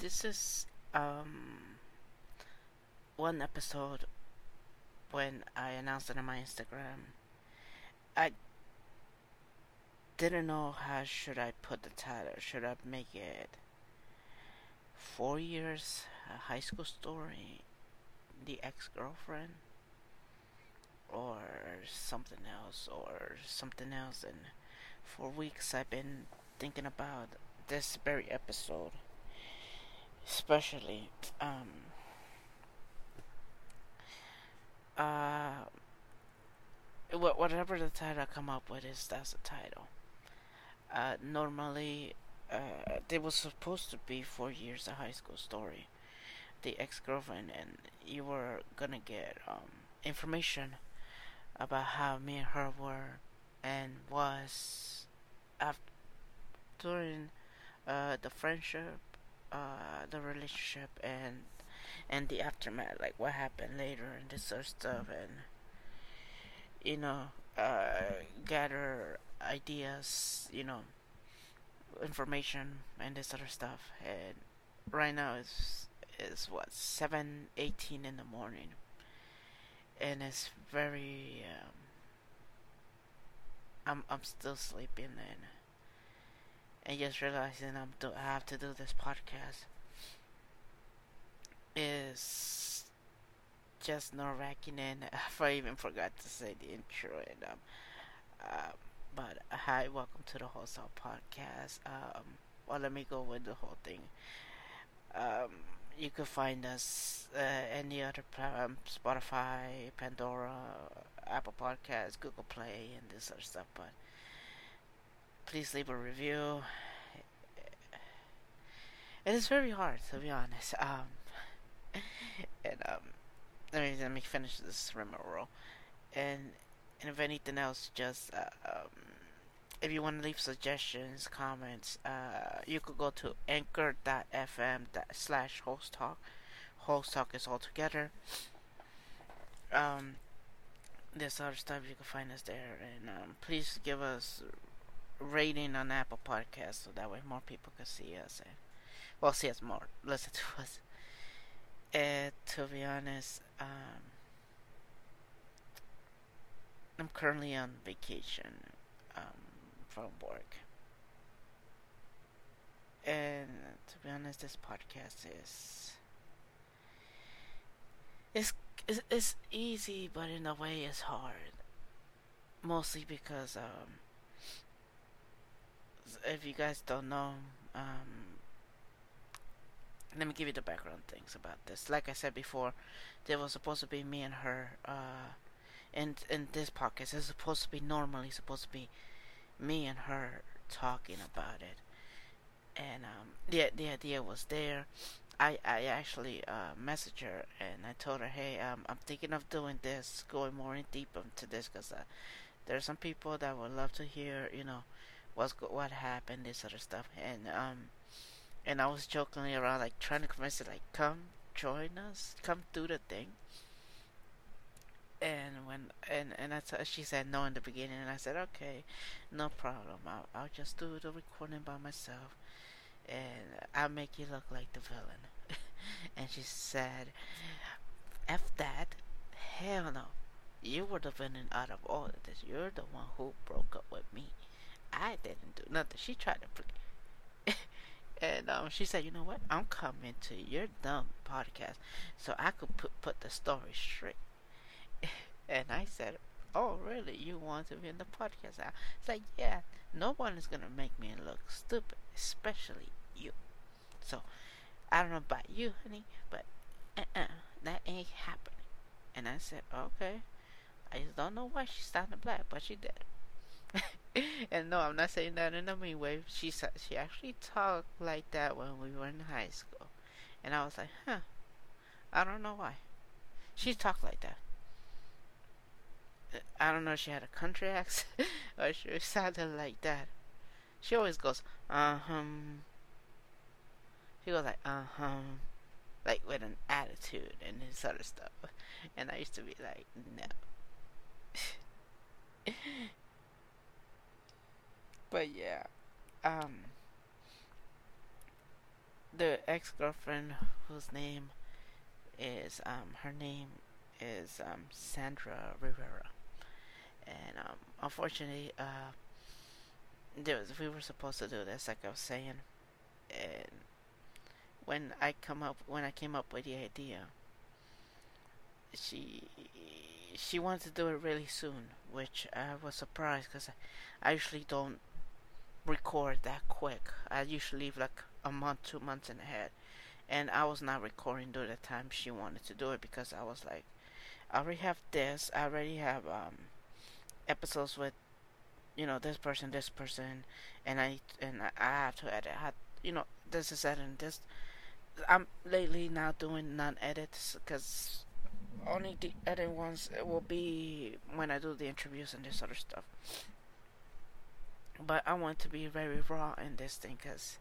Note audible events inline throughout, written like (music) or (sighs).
this is um one episode when I announced it on my Instagram. I didn't know how should I put the title. Should I make it four years a high school story, the ex girlfriend, or something else, or something else? And for weeks I've been thinking about this very episode, especially um uh, whatever the title I come up with is that's the title. Uh, normally, uh, it was supposed to be four years of high school story, the ex girlfriend, and you were gonna get um, information about how me and her were and was after during uh, the friendship, uh, the relationship, and and the aftermath, like what happened later and this sort of stuff, and you know, uh, gather ideas, you know, information and this other stuff. And right now it's is what seven eighteen in the morning, and it's very. Um, I'm I'm still sleeping and and just realizing I'm do I have to do this podcast is just nerve wracking, and (laughs) I even forgot to say the intro. And um, uh, but hi, welcome to the Wholesale Podcast. Um, well, let me go with the whole thing. Um, you can find us uh, any other platform, Spotify, Pandora, Apple Podcasts, Google Play, and this other stuff. But please leave a review. It is very hard, to be honest. Um, and um, let me let me finish this roll. And and if anything else, just uh, um, if you want to leave suggestions, comments, uh, you could go to anchor.fm slash host talk. Host talk is all together. Um, this other stuff you can find us there, and um, please give us rating on Apple Podcasts so that way more people can see us and well see us more, (laughs) listen to us. And to be honest, um, I'm currently on vacation um, from work. And to be honest, this podcast is it's, it's, it's easy, but in a way, it's hard. Mostly because um, if you guys don't know, um, let me give you the background things about this. Like I said before, there was supposed to be me and her, uh, in in this podcast. It's supposed to be normally supposed to be me and her talking about it, and um, the the idea was there. I I actually uh, messaged her and I told her, hey, um, I'm thinking of doing this, going more in deep into this, cause uh, there are some people that would love to hear, you know, what's what happened, this other stuff, and um and I was jokingly around, like trying to convince her, like, come join us, come do the thing. And when and and I t- she said no in the beginning, and I said okay, no problem. I'll I'll just do the recording by myself, and I'll make you look like the villain. (laughs) and she said, "F that, hell no." You were the villain out of all of this. You're the one who broke up with me. I didn't do nothing. She tried to play. (laughs) and um, she said, "You know what? I'm coming to your dumb podcast, so I could put put the story straight." (laughs) and I said, "Oh, really? You want to be in the podcast?" It's like, "Yeah, no one is gonna make me look stupid, especially you." So, I don't know about you, honey, but uh-uh, that ain't happening. And I said, "Okay." I just don't know why she started black, but she did. (laughs) and no, I'm not saying that in a mean way. She said she actually talked like that when we were in high school, and I was like, huh, I don't know why. She talked like that. I don't know if she had a country (laughs) accent or she sounded like that. She always goes, uh huh. She goes like, uh huh. Like with an attitude and this other stuff. And I used to be like, no. (laughs) But yeah, um, the ex girlfriend whose name is um her name is um Sandra Rivera, and um unfortunately uh there was, we were supposed to do this like I was saying, and when I come up when I came up with the idea, she she wanted to do it really soon, which I was surprised because I, I usually don't record that quick. I usually leave like a month, two months in ahead, and I was not recording during the time she wanted to do it because I was like, I already have this. I already have um episodes with you know this person, this person, and I and I have to edit. I, you know this is editing this. I'm lately now doing non-edits because only the edit ones will be when I do the interviews and this other stuff. But I want to be very raw in this thing because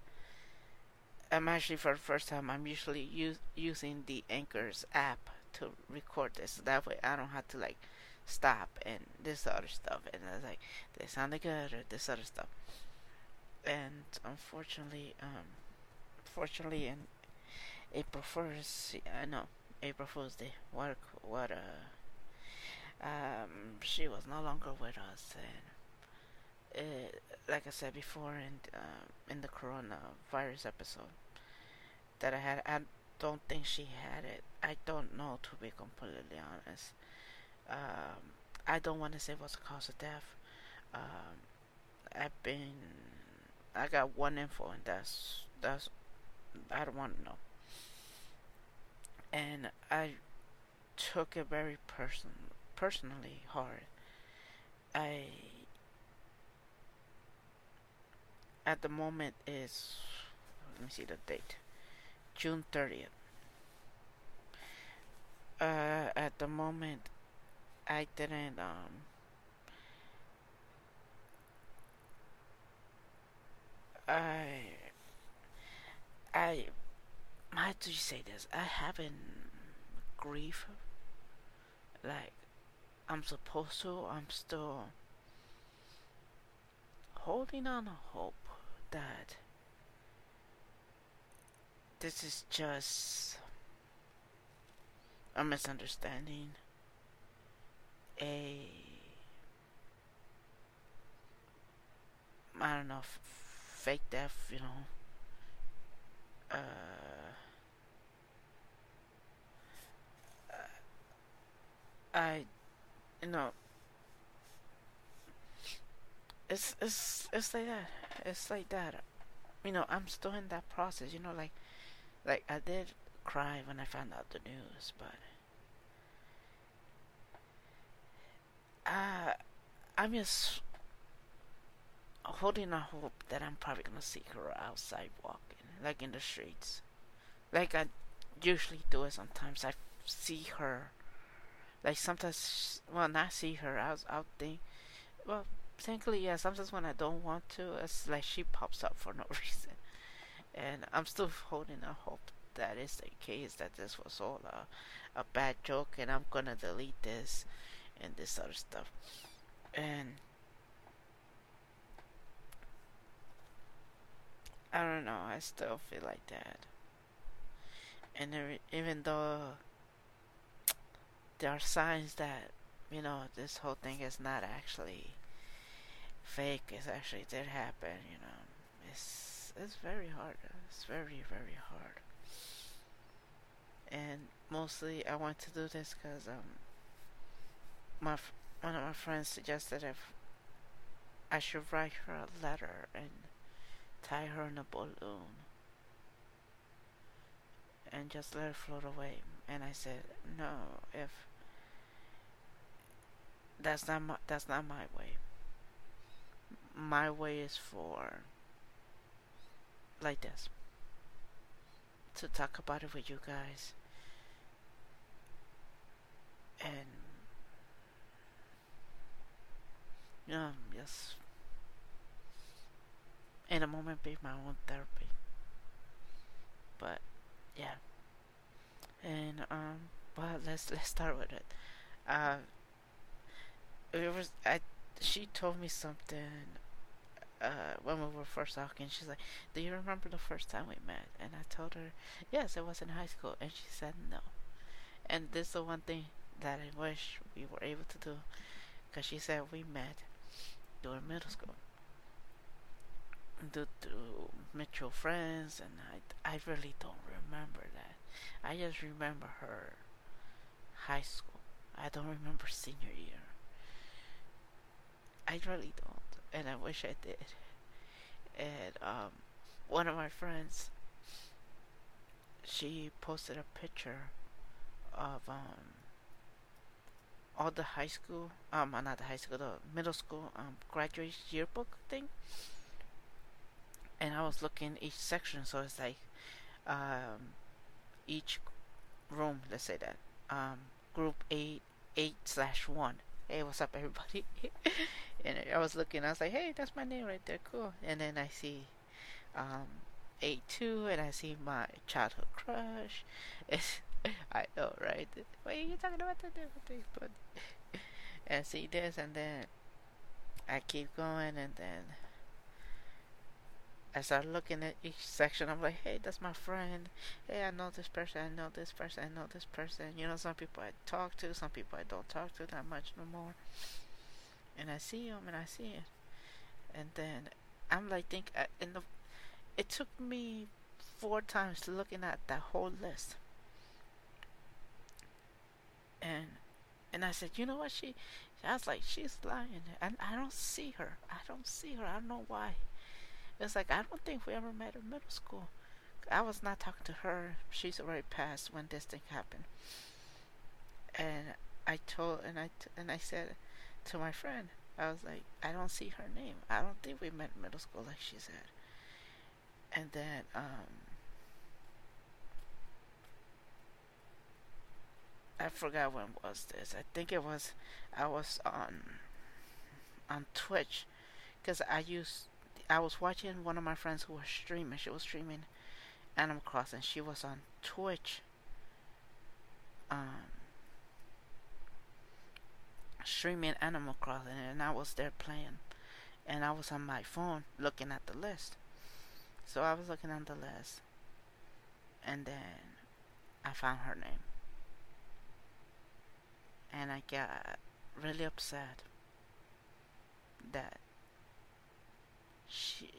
I'm actually for the first time I'm usually use, using the Anchors app to record this. so That way I don't have to like stop and this other stuff and I was like this sounded good or this other stuff. And unfortunately, um, fortunately in April first, I know April Fool's Day. What what uh um she was no longer with us and like I said before in uh, in the coronavirus episode that I had I don't think she had it. I don't know to be completely honest. Um, I don't want to say what's the cause of death. Um, I've been I got one info and that's that's I don't want to know and I took it very person personally hard. I at the moment is let me see the date June 30th. Uh, at the moment, I didn't um. I I how do you say this? I haven't grief like I'm supposed to. I'm still holding on hope that this is just a misunderstanding, a I don't know, fake death, you know. Uh, I, you know, it's it's it's like that. It's like that. You know, I'm still in that process. You know, like like I did cry when I found out the news, but uh, I'm just holding a hope that I'm probably gonna see her outside walking, like in the streets, like I usually do it. Sometimes I see her like sometimes, well, not see her. Was out there. Well, technically, yeah. Sometimes when I don't want to, it's like she pops up for no (laughs) reason, and I'm still holding a hope that is the case. That this was all a, a bad joke, and I'm gonna delete this and this other stuff, and. I don't know. I still feel like that, and even though there are signs that you know this whole thing is not actually fake. It actually did happen. You know, it's it's very hard. It's very very hard. And mostly, I want to do this because um, my one of my friends suggested if I should write her a letter and tie her in a balloon and just let it float away. And I said, no, if that's not my that's not my way. My way is for like this. To talk about it with you guys. And know, just in a moment be my own therapy. But yeah. And um well let's let's start with it. Uh it was I she told me something uh, when we were first talking, she's like, "Do you remember the first time we met?" And I told her, "Yes, it was in high school," and she said, "No." And this is the one thing that I wish we were able to do, because she said we met during middle school, due to mutual friends, and I, I really don't remember that. I just remember her high school. I don't remember senior year. I really don't and I wish I did. And um, one of my friends, she posted a picture of um, all the high school, um, not the high school, the middle school um, graduation yearbook thing. And I was looking each section, so it's like um, each room, let's say that, um, group eight, eight slash one. Hey, what's up, everybody? (laughs) and I was looking, I was like, hey, that's my name right there, cool. And then I see um, A2, and I see my childhood crush. (laughs) I know, right? What are you talking about the different things? But (laughs) and see this, and then I keep going, and then I start looking at each section. I'm like, hey, that's my friend. Hey, I know this person. I know this person. I know this person. You know, some people I talk to, some people I don't talk to that much no more and I see him and I see it, and then I'm like think uh, in the it took me four times looking at that whole list, and and I said, you know what she, I was like she's lying, and I don't see her. I don't see her. I don't know why. It's like I don't think we ever met in middle school. I was not talking to her. She's already passed when this thing happened. And I told and I t- and I said to my friend. I was like, I don't see her name. I don't think we met middle school, like she said. And then, um, I forgot when was this. I think it was, I was on, on Twitch, because I used, I was watching one of my friends who was streaming. She was streaming Animal Crossing. She was on Twitch. Um, streaming Animal Crossing, and I was there playing, and I was on my phone looking at the list. So I was looking at the list, and then I found her name, and I got really upset that she.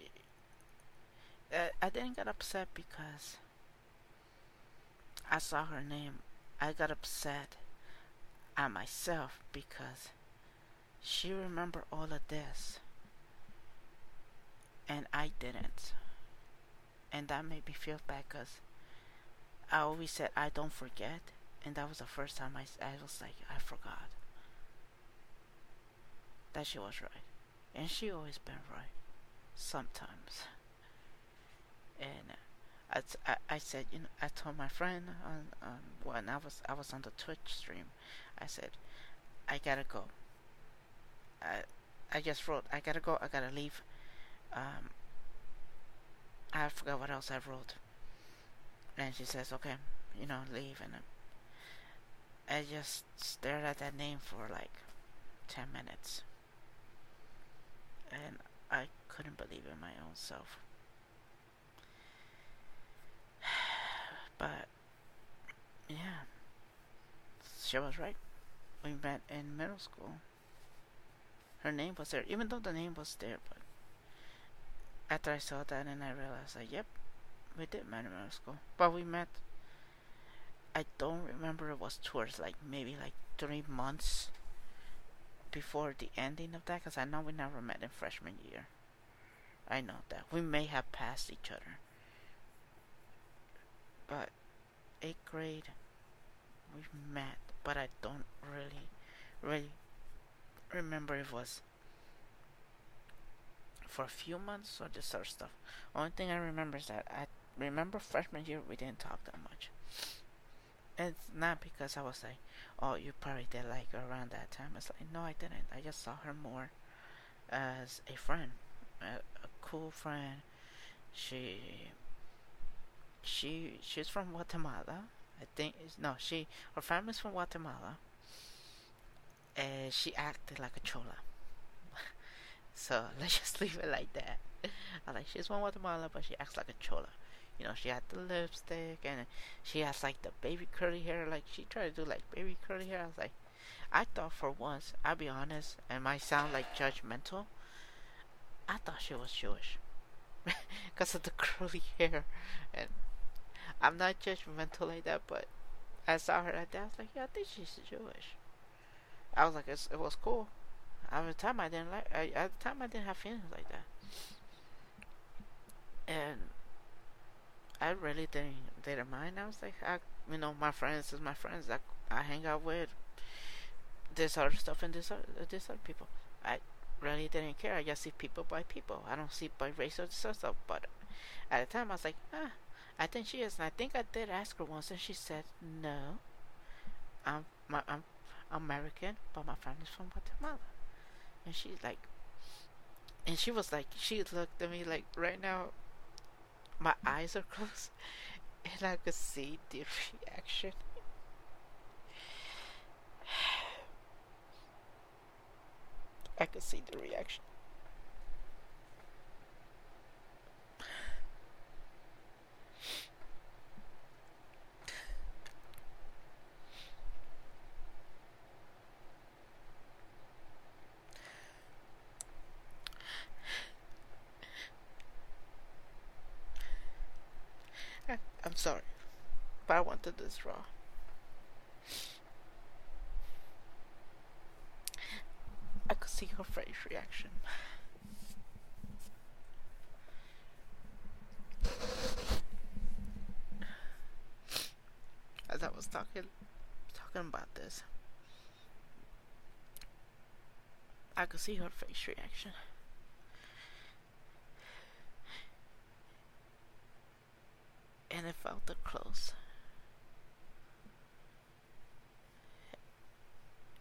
I didn't get upset because I saw her name. I got upset at myself because she remembered all of this and I didn't. And that made me feel bad because I always said I don't forget, and that was the first time I, I was like, I forgot that she was right. And she always been right. Sometimes. And I, I, I said, you know, I told my friend on, when I was I was on the Twitch stream, I said, I gotta go. I I just wrote, I gotta go, I gotta leave. Um, I forgot what else I wrote. And she says, okay, you know, leave. And I just stared at that name for like 10 minutes. And I couldn't believe in my own self. But yeah, she was right. We met in middle school. Her name was there, even though the name was there. But after I saw that, and I realized, like, yep, we did meet in middle school. But we met. I don't remember. It was towards like maybe like three months before the ending of that, because I know we never met in freshman year. I know that we may have passed each other but eighth grade we met, but I don't really, really remember if it was for a few months or just other stuff. Only thing I remember is that I remember freshman year we didn't talk that much. It's not because I was like, oh, you probably did like around that time. It's like, no, I didn't. I just saw her more as a friend, a, a cool friend. She she she's from Guatemala. I think no, she her family's from Guatemala. And she acted like a chola. (laughs) So (laughs) let's just leave it like that. (laughs) I like she's from Guatemala, but she acts like a chola. You know, she had the lipstick and she has like the baby curly hair. Like she tried to do like baby curly hair. I was like, I thought for once, I'll be honest, and might sound like judgmental. I thought she was Jewish because of the curly hair, and I'm not judgmental like that, but I saw her like that. I was like, yeah, I think she's Jewish. I was like, it was cool. At the time, I didn't like. I, at the time, I didn't have feelings like that, and I really didn't didn't mind. I was like, I, you know, my friends is my friends that I hang out with. This other stuff and this other, this other people. I really didn't care. I just see people by people. I don't see by race or stuff. But at the time, I was like, ah, I think she is. And I think I did ask her once, and she said, no, I'm my, I'm American, but my family's from Guatemala. And she's like, and she was like, she looked at me like, right now, my eyes are (laughs) closed, and I could see the reaction. (sighs) I could see the reaction. I'm sorry, this raw. I could see her face reaction. As I was talking talking about this, I could see her face reaction. and it felt close.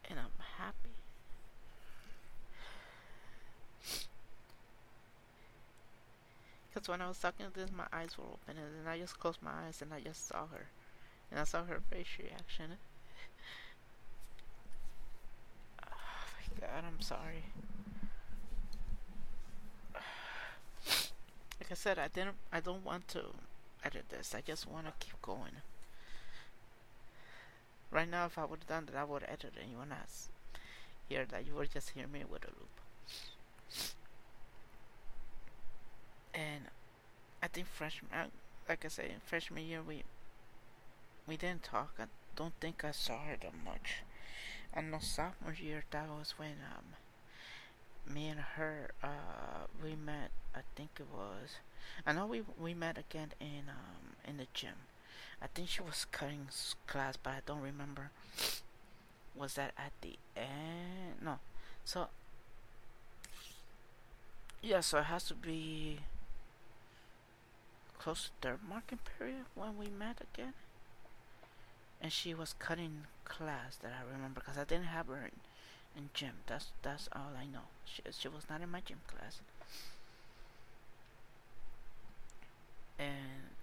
And I'm happy. Because when I was talking to this, my eyes were open, and then I just closed my eyes and I just saw her. And I saw her face reaction. (sighs) Oh my god, I'm sorry. (sighs) Like I said, I didn't, I don't want to edit this. I just want to keep going. Right now, if I would have done that, I would edit it and you would not hear that. You would just hear me with a loop. And I think freshman, uh, like I said, in freshman year, we we didn't talk. I don't think I saw her that much. And the sophomore year, that was when um, me and her, uh, we met. I think it was I know we we met again in um in the gym. I think she was cutting class, but I don't remember. Was that at the end? No. So yeah, so it has to be close to third marking period when we met again. And she was cutting class that I remember because I didn't have her in, in gym. That's that's all I know. She she was not in my gym class. and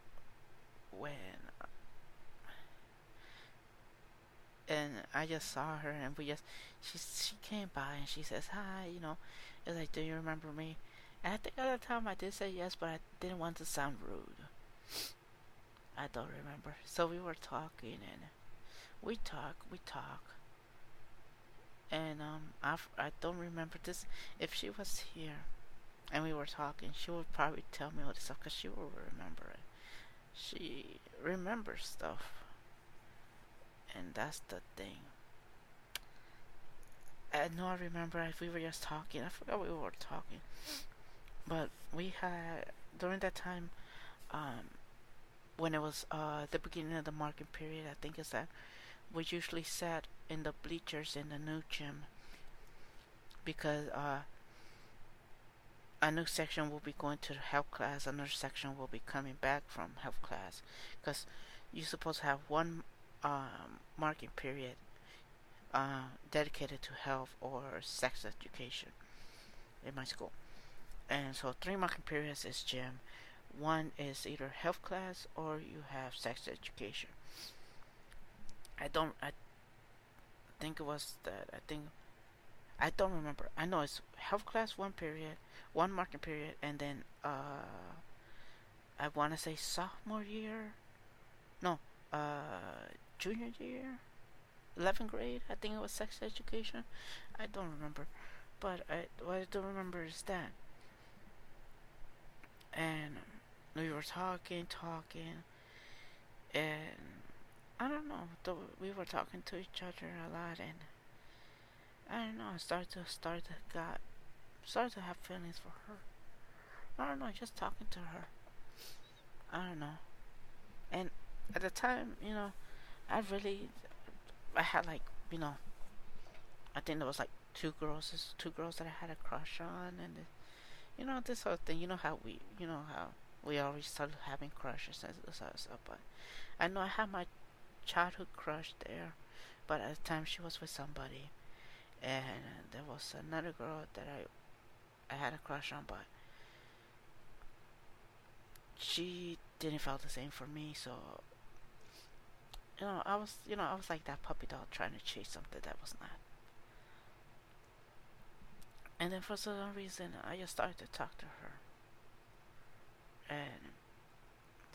when and I just saw her and we just she she came by and she says hi you know it's like do you remember me I think at the time I did say yes but I didn't want to sound rude I don't remember so we were talking and we talk we talk and um I, I don't remember this if she was here and we were talking, she would probably tell me all this stuff because she will remember it. She remembers stuff. And that's the thing. I know I remember if we were just talking. I forgot we were talking. But we had, during that time, um, when it was uh, the beginning of the market period, I think it's that we usually sat in the bleachers in the new gym because uh, a new section will be going to health class, another section will be coming back from health class. Because you're supposed to have one um, marking period uh, dedicated to health or sex education in my school. And so three marking periods is gym. One is either health class or you have sex education. I don't. I think it was that. I think I don't remember. I know it's health class one period, one marking period, and then uh, I want to say sophomore year. No, uh, junior year, 11th grade. I think it was sex education. I don't remember, but I what I do remember is that. And we were talking, talking, and I don't know. we were talking to each other a lot, and I don't know. I started to start to got started to have feelings for her. I don't know. Just talking to her. I don't know. And at the time, you know, I really, I had like, you know, I think there was like two girls, two girls that I had a crush on, and you know this of thing. You know how we, you know how we always started having crushes and this sort of stuff. But I know I had my childhood crush there, but at the time she was with somebody, and there was another girl that I I had a crush on, but she didn't feel the same for me. So you know, I was you know I was like that puppy dog trying to chase something that was not. And then for some reason, I just started to talk to her, and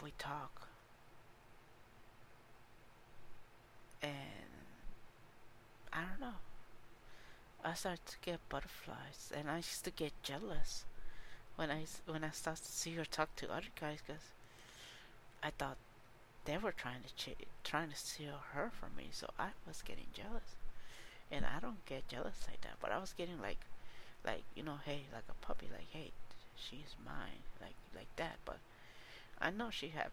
we talk and I don't know. I started to get butterflies, and I used to get jealous when I when I started to see her talk to other guys, because I thought they were trying to ch- trying to steal her from me, so I was getting jealous. And I don't get jealous like that, but I was getting like, like you know, hey, like a puppy, like hey, she's mine, like like that. But I know she had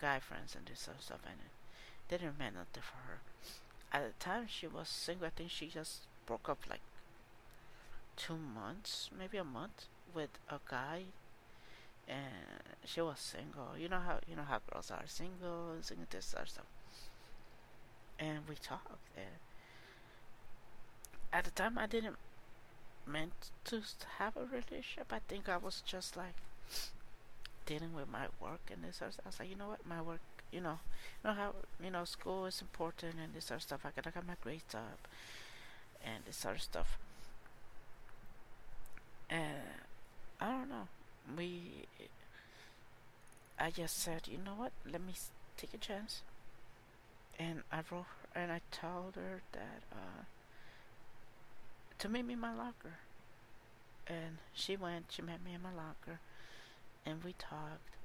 guy friends and this sort of stuff, and it didn't mean nothing for her. At the time she was single, I think she just broke up like two months, maybe a month, with a guy, and she was single. You know how you know how girls are single, single this sort of stuff. And we talked, and at the time I didn't meant to have a relationship. I think I was just like dealing with my work and this. I was like, you know what, my work you know, you know how you know school is important and this sort of stuff. I gotta get my grades up and this sort of stuff. And I don't know. We, I just said, you know what? Let me take a chance. And I wrote her, and I told her that uh, to meet me in my locker. And she went. She met me in my locker, and we talked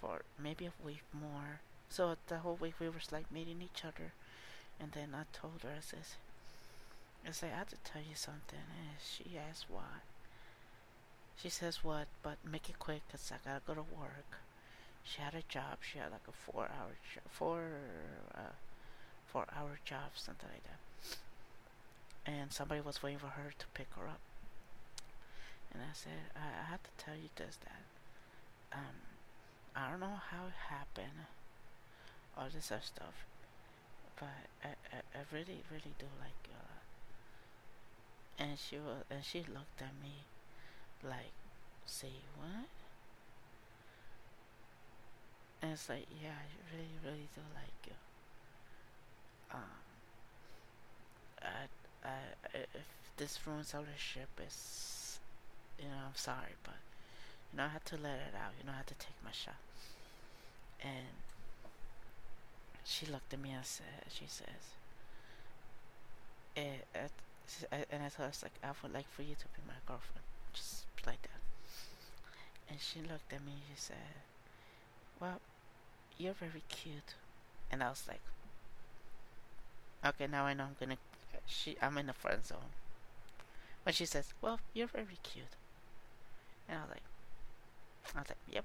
for maybe a week more so the whole week we was like meeting each other, and then I told her I says, I say I have to tell you something, and she asked what. She says what, but make it quick, cause I gotta go to work. She had a job. She had like a four-hour, four, uh, four-hour job, something like that. And somebody was waiting for her to pick her up. And I said, I, I have to tell you this, that, um, I don't know how it happened all this other stuff. But I, I, I really, really do like Yola. And she was, and she looked at me like, say what? And it's like, yeah, I really, really do like you. Um, I, I, if this ruins our relationship, it's, you know, I'm sorry, but, you know, I had to let it out. You know, I had to take my shot. And she looked at me and said, she says, eh, and I told her, like, I would like for you to be my girlfriend. Just like that. And she looked at me and she said, well, you're very cute. And I was like, okay, now I know I'm gonna, she, I'm in the friend zone. When she says, well, you're very cute. And I was like, I was like, yep,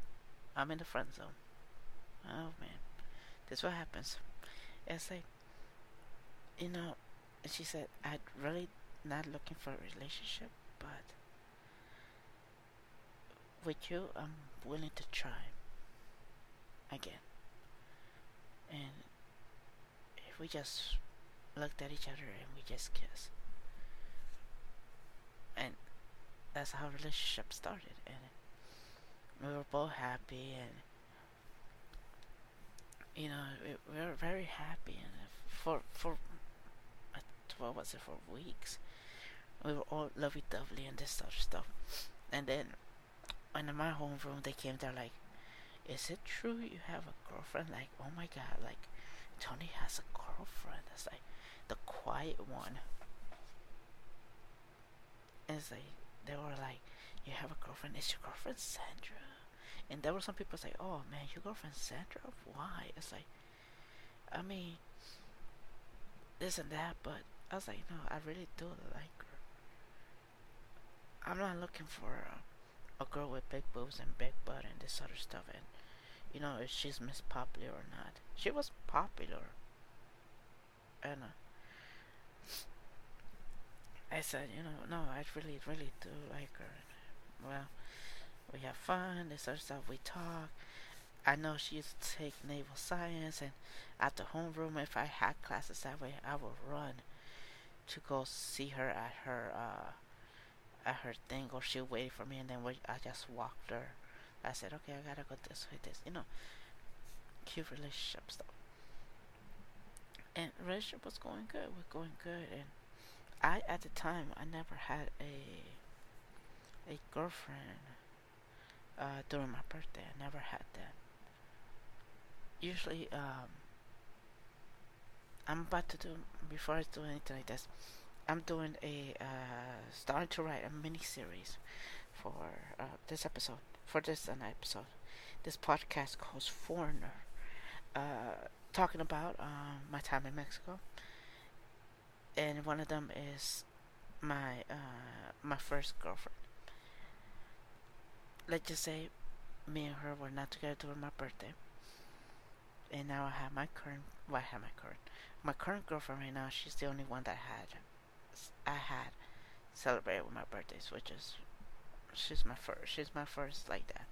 I'm in the friend zone. Oh man. That's what happens. It's like, you know, and she said, I'm really not looking for a relationship, but with you, I'm willing to try again. And if we just looked at each other and we just kissed, and that's how our relationship started, and we were both happy and you know, we were very happy, and for for uh, what was it for weeks, We were all lovey-dovey and this sort of stuff. And then, when in my homeroom, they came there like, "Is it true you have a girlfriend?" Like, oh my god, like Tony has a girlfriend. It's like the quiet one. And it's like they were like, "You have a girlfriend? Is your girlfriend Sandra?" And there were some people say, "Oh man, your girlfriend Sandra? Why?" It's like, I mean, this and that, but I was like, no, I really do like her. I'm not looking for a, a girl with big boobs and big butt and this other stuff, and you know if she's Miss Popular or not. She was popular, and uh, I said, you know, no, I really, really do like her. Well, we have fun, this other stuff, we talk. I know she used to take naval science, and at the homeroom, if I had classes that way, I would run to go see her at her uh, at her thing, or she waited for me, and then we, I just walked her. I said, okay, I gotta go this way, this, you know, cute relationship stuff. And relationship was going good, was going good, and I at the time I never had a a girlfriend uh, during my birthday. I never had that. Usually, um, I'm about to do before I do anything like this. I'm doing a uh, starting to write a mini series for uh, this episode. For this an episode, this podcast called Foreigner, uh, talking about um, my time in Mexico, and one of them is my uh, my first girlfriend. Let's just say, me and her were not together during my birthday, and now I have my current. Well, I have my current my current girlfriend right now, she's the only one that had I had celebrated with my birthdays, which is she's my first. She's my first like that.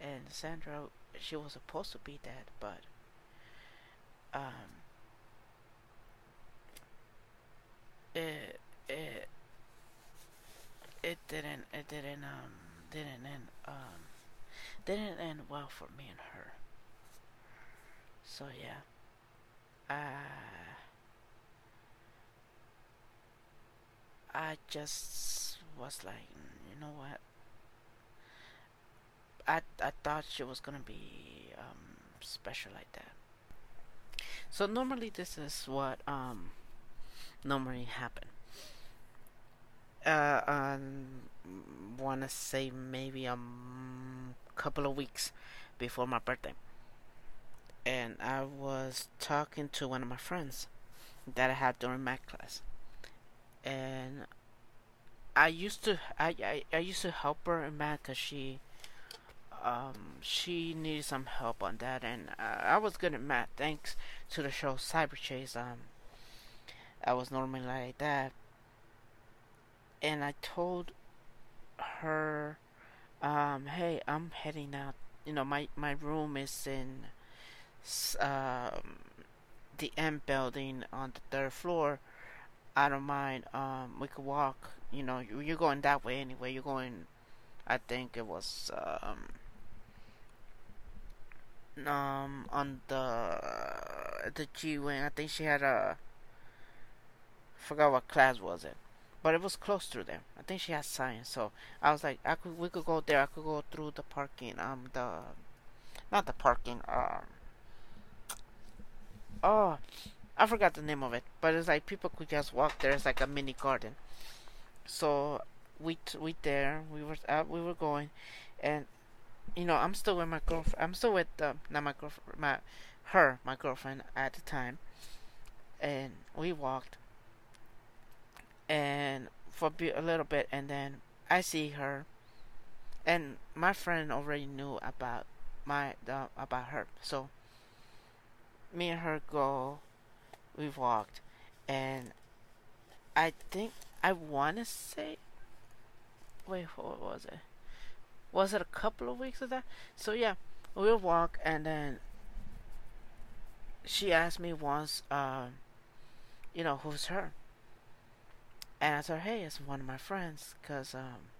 And Sandra, she was supposed to be that, but um, it it it didn't it didn't um didn't end um didn't end well for me and her. So yeah. Uh, I just was like, you know what? I I thought she was gonna be um, special like that. So normally this is what um normally happen. Uh, um, wanna say maybe a couple of weeks before my birthday and I was talking to one of my friends that I had during math class, and I used to I I, I used to help her in math because she um she needed some help on that, and uh, I was good at math thanks to the show Cyberchase. Um, I was normally like that, and I told her, um, hey, I'm heading out. You know, my my room is in um, the M building on the third floor, I don't mind. Um, we could walk. You know, you're going that way anyway. You're going. I think it was um, um on the the G wing. I think she had a. Forgot what class was it, but it was close to there. I think she had science, so I was like, I could we could go there. I could go through the parking. Um, the not the parking. Um, oh, I forgot the name of it, but it's like people could just walk there. It's like a mini garden. So we t- we there we were uh, we were going, and you know I'm still with my girlfriend. I'm still with uh, not my girlfriend, my her my girlfriend at the time, and we walked. And for a little bit, and then I see her, and my friend already knew about my uh, about her, so me and her go, we walked, and I think I want to say, wait, what was it? Was it a couple of weeks of that? So yeah, we'll walk, and then she asked me once, um, you know, who's her? Told her, hey, it's one of my friends, cause um,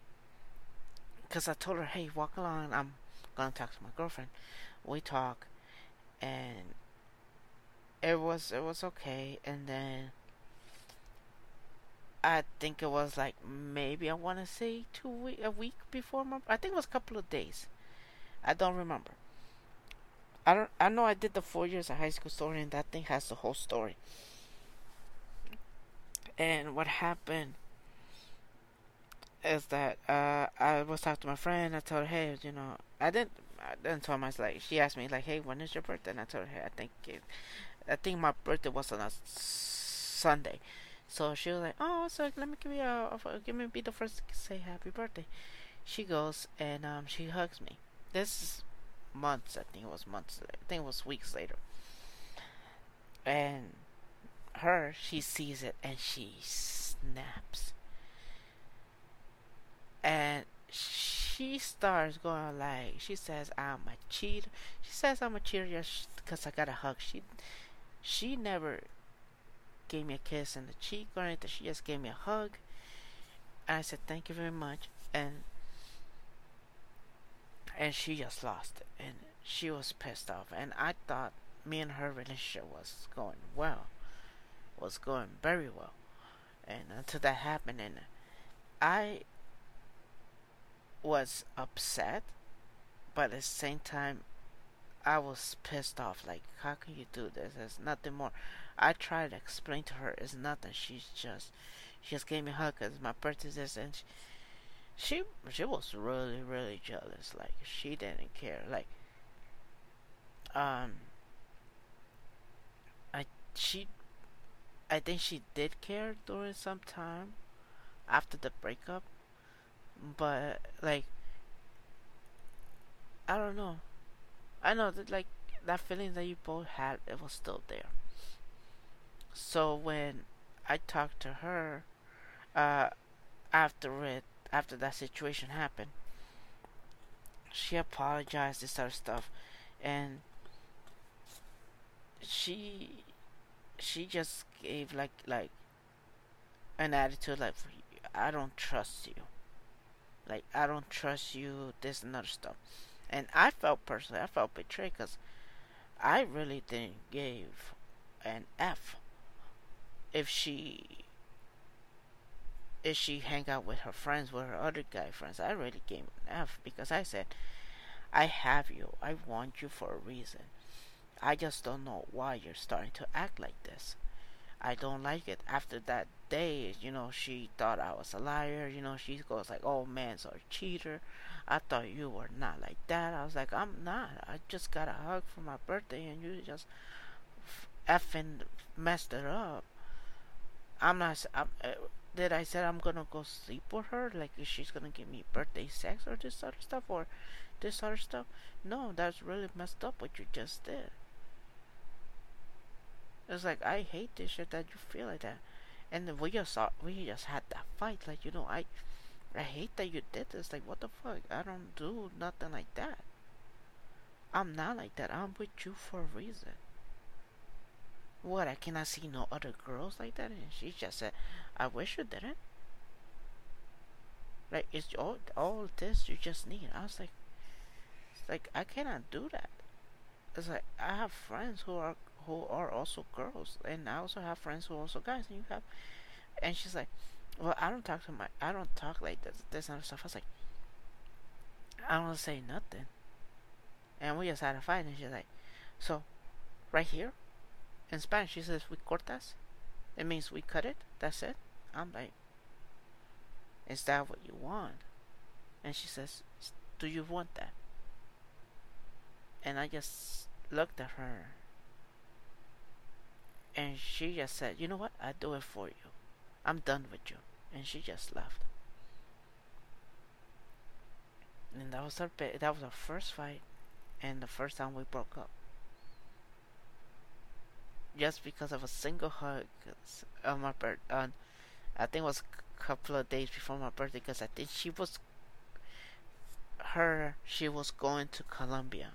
cause I told her, hey, walk along, I'm gonna talk to my girlfriend. We talk, and it was it was okay and then I think it was like maybe I want to say two week a week before my. I think it was a couple of days. I don't remember. I don't. I know I did the four years of high school story, and that thing has the whole story. And what happened is that uh, I was talking to my friend. I told her, hey, you know, I didn't. I didn't tell her. Like, she asked me like, hey, when is your birthday? And I told her, hey, I think it, I think my birthday was on a Sunday. So she was like, "Oh, so let me give you a, a give me be the first to say happy birthday." She goes and um, she hugs me. This is months. I think it was months. I think it was weeks later. And her, she sees it and she snaps. And she starts going like she says I'm a cheater. She says I'm a cheater because I got a hug. She she never gave me a kiss in the cheek or anything. She just gave me a hug. And I said, thank you very much. And and she just lost it. And she was pissed off. And I thought me and her relationship was going well. Was going very well. And until that happened and I was upset but at the same time I was pissed off. Like, how can you do this? There's nothing more. I tried to explain to her it's nothing. She's just, she just gave me a hug because my birthday is and she, she, she was really, really jealous. Like, she didn't care. Like, um, I, she, I think she did care during some time after the breakup, but like, I don't know. I know that like that feeling that you both had, it was still there. So when I talked to her, uh, after it, after that situation happened, she apologized, this sort of stuff, and she, she just gave like like an attitude like, I don't trust you. Like I don't trust you. This and other stuff. And I felt personally, I felt betrayed because I really didn't give an F if she if she hang out with her friends with her other guy friends. I really gave an F because I said I have you. I want you for a reason. I just don't know why you're starting to act like this. I don't like it. After that day, you know, she thought I was a liar. You know, she goes like, "Oh, man's a cheater." I thought you were not like that. I was like, I'm not. I just got a hug for my birthday and you just effing messed it up. I'm not. I'm, uh, did I said I'm gonna go sleep with her? Like, if she's gonna give me birthday sex or this other stuff or this other stuff? No, that's really messed up what you just did. It's like I hate this shit that you feel like that, and we just saw we just had that fight. Like you know, I I hate that you did this. Like, what the fuck? I don't do nothing like that. I'm not like that. I'm with you for a reason. What? I cannot see no other girls like that? And she just said, I wish you didn't. Like, it's all, all this you just need. I was like, like, I cannot do that. It's like, I have friends who are, who are also girls. And I also have friends who are also guys. And you have, and she's like, well, I don't talk to my. I don't talk like this. This other stuff. I was like, I don't say nothing. And we just had a fight, and she's like, so, right here, in Spanish, she says, we cortas. It means we cut it. That's it. I'm like, is that what you want? And she says, do you want that? And I just looked at her. And she just said, you know what? I do it for you. I'm done with you. And she just left. And that was our that was our first fight, and the first time we broke up. Just because of a single hug on my birth, on I think it was a couple of days before my birthday, because I think she was her she was going to Colombia,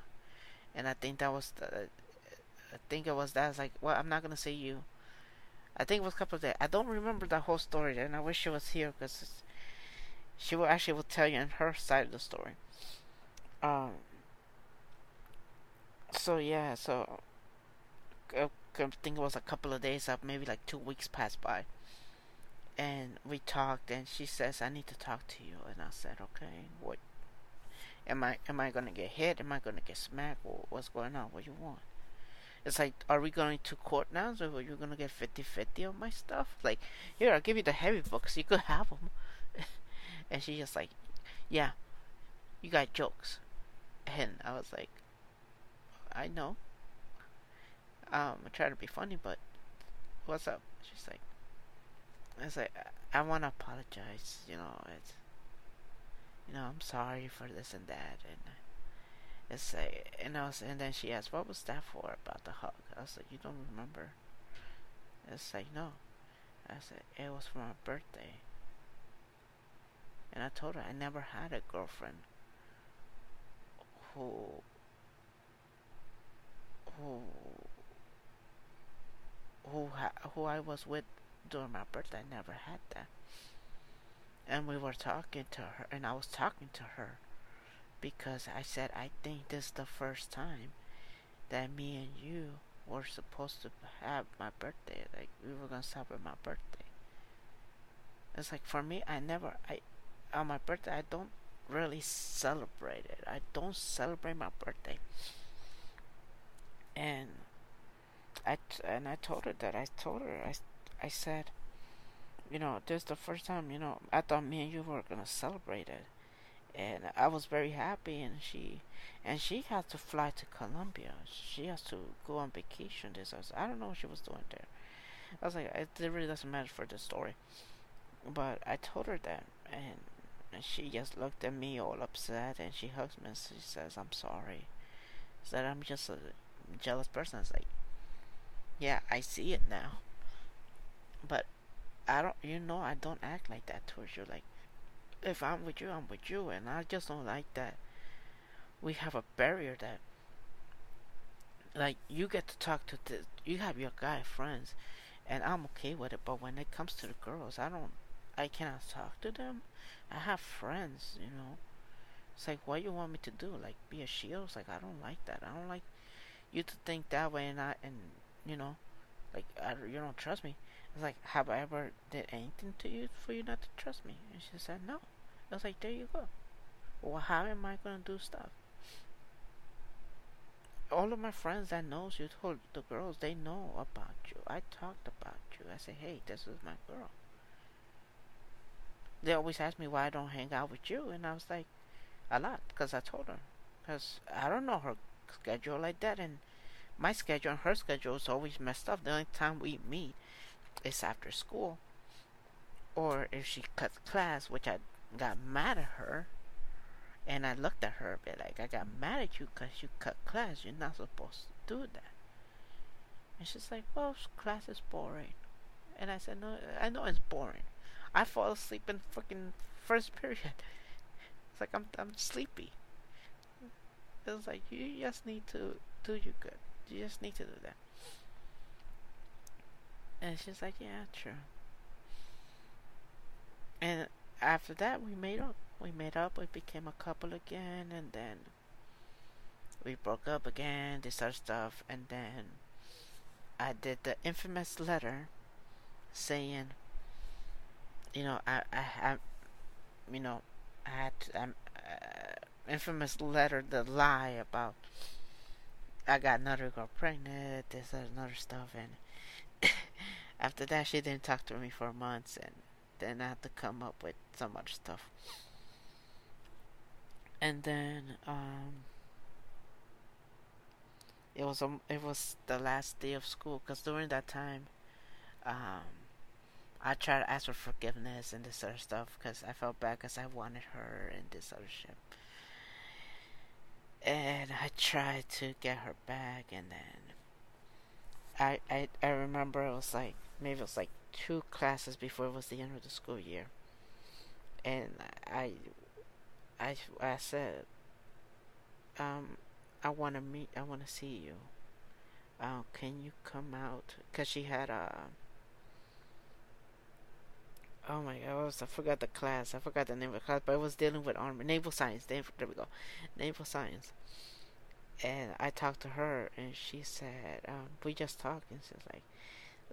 and I think that was the I think it was that. I was like, well, I'm not gonna say you I think it was a couple of days. I don't remember the whole story, and I wish she was here because she will actually will tell you on her side of the story. Um. So yeah, so I think it was a couple of days up, maybe like two weeks passed by, and we talked, and she says, "I need to talk to you," and I said, "Okay, what? Am I am I gonna get hit? Am I gonna get smacked? What's going on? What do you want?" It's like, are we going to court now? So you're gonna get 50-50 on my stuff? Like, here, I'll give you the heavy books. You could have them. (laughs) and she just like, yeah, you got jokes. And I was like, I know. Um, I try to be funny, but what's up? She's like, I was like, I, I want to apologize. You know, it's, you know, I'm sorry for this and that, and it's like, and I was, and then she asked, what was that for about the hug? I was like, you don't remember? It's like, no. I said, it was for my birthday. And I told her I never had a girlfriend who who who who I was with during my birthday. I never had that. And we were talking to her, and I was talking to her because I said I think this is the first time that me and you were supposed to have my birthday. Like we were gonna celebrate my birthday. It's like for me, I never I on my birthday I don't really celebrate it. I don't celebrate my birthday. And I t- and I told her that I told her I I said, you know, this is the first time you know I thought me and you were gonna celebrate it, and I was very happy. And she and she had to fly to Colombia. She has to go on vacation. This was, I don't know what she was doing there. I was like, it really doesn't matter for the story. But I told her that, and and she just looked at me all upset and she hugs me and she says, I'm sorry. Said I'm just a jealous person. It's like, yeah, I see it now. But I don't, you know, I don't act like that towards you. Like, if I'm with you, I'm with you. And I just don't like that we have a barrier that, like, you get to talk to the, you have your guy friends, and I'm okay with it. But when it comes to the girls, I don't, I cannot talk to them. I have friends, you know. It's like, what you want me to do? Like, be a shield? It's like, I don't like that. I don't like you to think that way, and I, and you know, like, I, you don't trust me. It's like, have I ever did anything to you for you not to trust me? And she said, no. I was like, there you go. Well, how am I gonna do stuff? All of my friends that knows you told the girls they know about you. I talked about you. I said, hey, this is my girl they always ask me why I don't hang out with you, and I was like, a lot, because I told her, because I don't know her schedule like that, and my schedule and her schedule is always messed up. The only time we meet is after school, or if she cuts class, which I got mad at her, and I looked at her a bit like, I got mad at you because you cut class. You're not supposed to do that. And she's like, well, class is boring. And I said, no, I know it's boring. I fall asleep in fucking first (laughs) period. It's like I'm I'm sleepy. It was like you just need to do you good. You just need to do that. And she's like, yeah, true. And after that, we made up. We made up. We became a couple again, and then we broke up again. This other stuff, and then I did the infamous letter saying you know, I, I have, you know, I had um, uh, infamous letter, the lie about I got another girl pregnant, this and another stuff, and after that, she didn't talk to me for months, and then I had to come up with some other stuff, and then um. It was um, it was the last day of school because during that time, um, I tried to ask for forgiveness and this other stuff because I felt bad because I wanted her and this other shit. And I tried to get her back, and then I I I remember it was like maybe it was like two classes before it was the end of the school year, and I I I said um I want to meet I want to see you. Uh, can you come out? Cause she had a uh, oh my god, I, I forgot the class. I forgot the name of the class, but it was dealing with armor, naval science. There we go, naval science. And I talked to her, and she said, um, "We just talked." And she's like,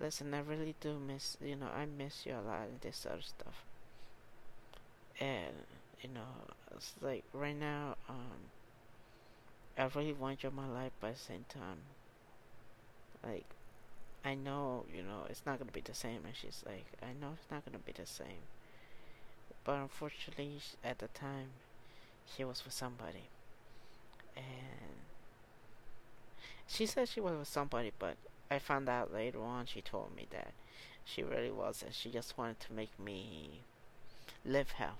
listen, I really do miss, you know, I miss you a lot and this other stuff. And, you know, it's like right now, um, I really want you in my life, but at the same time, like, I know, you know, it's not gonna be the same. And she's like, I know it's not gonna be the same. But unfortunately, at the time, she was with somebody. And she said she was with somebody, but I found out later on she told me that she really wasn't. She just wanted to make me live hell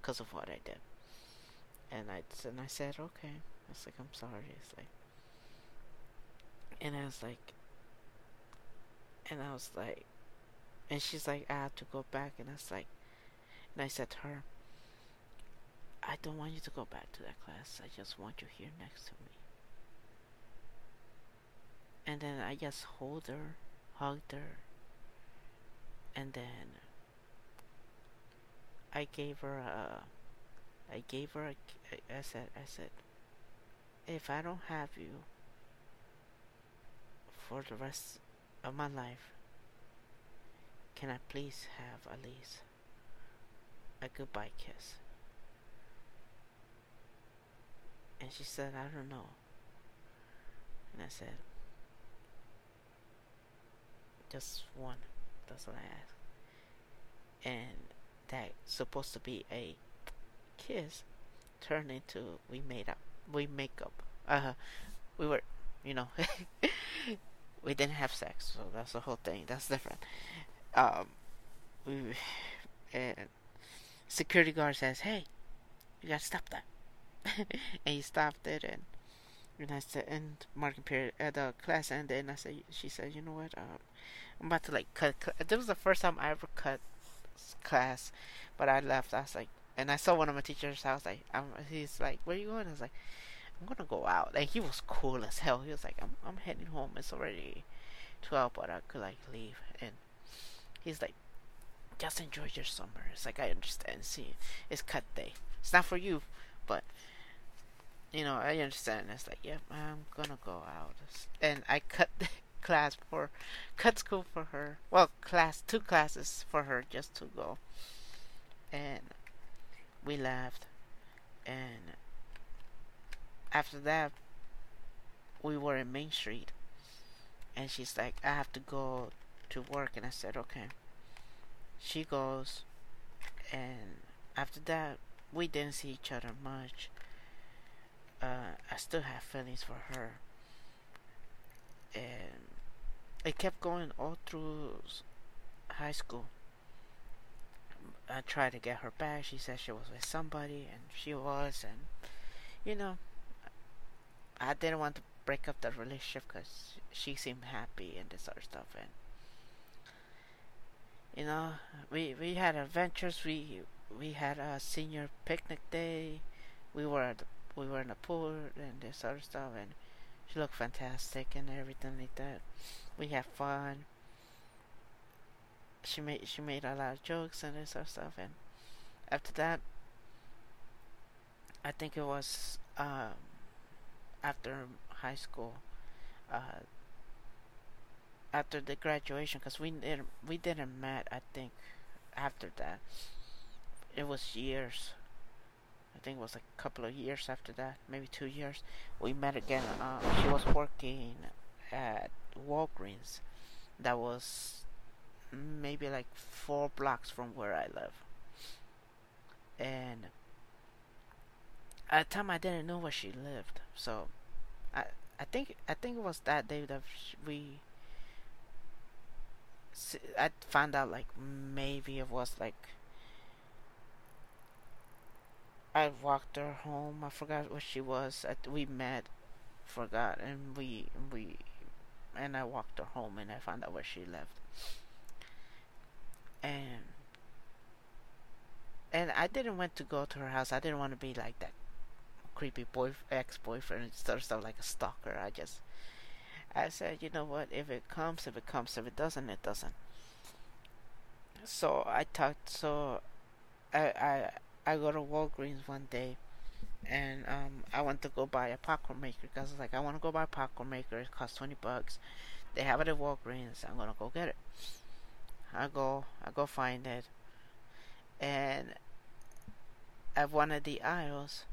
because of what I did. And I and I said okay. I was like I'm sorry. It's like, and I was like, and I was like, and she's like I have to go back, and I was like, and I said to her, I don't want you to go back to that class. I just want you here next to me. And then I just hold her, hugged her, and then I gave her a, I gave her a, I said, I said, if I don't have you for the rest of my life, can I please have at least a goodbye kiss? And she said, I don't know. And I said, just one. That's what I asked. And that supposed to be a kiss turned into we made up. We make up. Uh, we were, you know, (laughs) we didn't have sex, so that's the whole thing. That's different. Um, we and security guard says, "Hey, you gotta stop that," (laughs) and he stopped it, and and I said, and marking period at the class ended, and I said, she said, you know what, um, I'm about to like cut. This was the first time I ever cut class, but I left. I was like, and I saw one of my teachers. I was like, I'm, he's like, where you going? I was like, I'm gonna go out. And he was cool as hell. He was like, I'm, I'm heading home. It's already twelve, but I could like leave. And he's like, just enjoy your summer. It's like I understand. See, it's cut day. It's not for you, but you know, I understand. It's like, yep, yeah, I'm gonna go out, and I cut the (laughs) class for, cut school for her. Well, class two classes for her just to go, and we left, and after that, we were in Main Street, and she's like, I have to go to work, and I said, okay. She goes, and after that, we didn't see each other much uh, I still have feelings for her. And it kept going all through high school. I tried to get her back. She said she was with somebody, and she was, and you know, I didn't want to break up the relationship because she seemed happy and this other stuff, and you know, we we had adventures. We we had a senior picnic day. We were at the we were in the pool and this other stuff, and she looked fantastic and everything like that. We had fun. She made she made a lot of jokes and this other stuff, and after that, I think it was um, after high school, uh, after the graduation, because we didn't we didn't met. I think after that, it was years think it was a couple of years after that, maybe two years. We met again. Uh, she was working at Walgreens. That was maybe like four blocks from where I live. And at the time, I didn't know where she lived, so I I think I think it was that day that we. I found out like maybe it was like I walked her home. I forgot where she was. we met, forgot, and we we, and I walked her home, and I found out where she lived. And and I didn't want to go to her house. I didn't want to be like that creepy boy ex boyfriend and stuff, stuff like a stalker. I just I said, you know what? If it comes, if it comes. If it doesn't, it doesn't. So I talked. So I I I go to Walgreens one day and um, I went to go buy a popcorn maker because I was like, I want to go buy a popcorn maker. It costs 20 bucks. They have it at Walgreens. I'm gonna go get it. I go, I go find it, and at one of the aisles,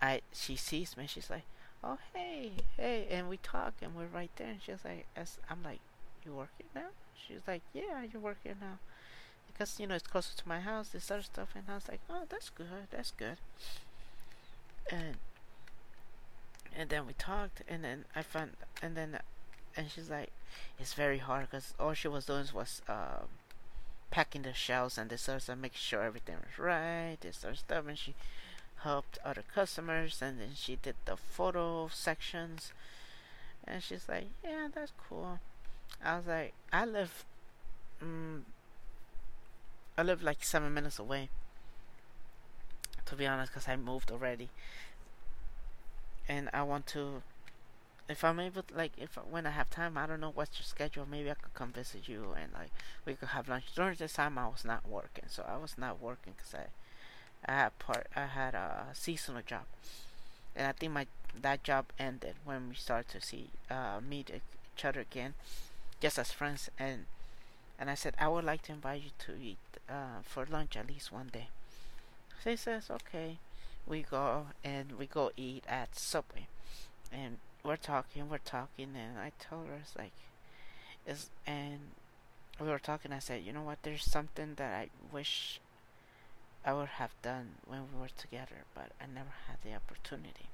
I she sees me. She's like, "Oh hey, hey," and we talk, and we're right there. And she's like, "I'm like, you working now?" She's like, "Yeah, you working now." Because you know it's closer to my house, this other stuff, and I was like, "Oh, that's good, that's good." And and then we talked, and then I found, and then, and she's like, "It's very hard because all she was doing was um, packing the shelves and this of stuff, making sure everything was right, this of stuff, and she." helped other customers and then she did the photo sections and she's like yeah that's cool i was like i live mm, i live like seven minutes away. To be honest because i moved already. And i want to if i'm able to, like if when i have time i don't know what's your schedule. Maybe i could come visit you and like we could have lunch. During this time i was not working. So i was not working because i I had part I had a seasonal job, and I think my that job ended when we started to see uh, meet each other again, just as friends. And and I said I would like to invite you to eat uh, for lunch at least one day. She says okay. We go and we go eat at Subway, and we're talking, we're talking, and I told her it's like, is and we were talking. I said, you know what? There's something that I wish I would have done when we were together, but I never had the opportunity.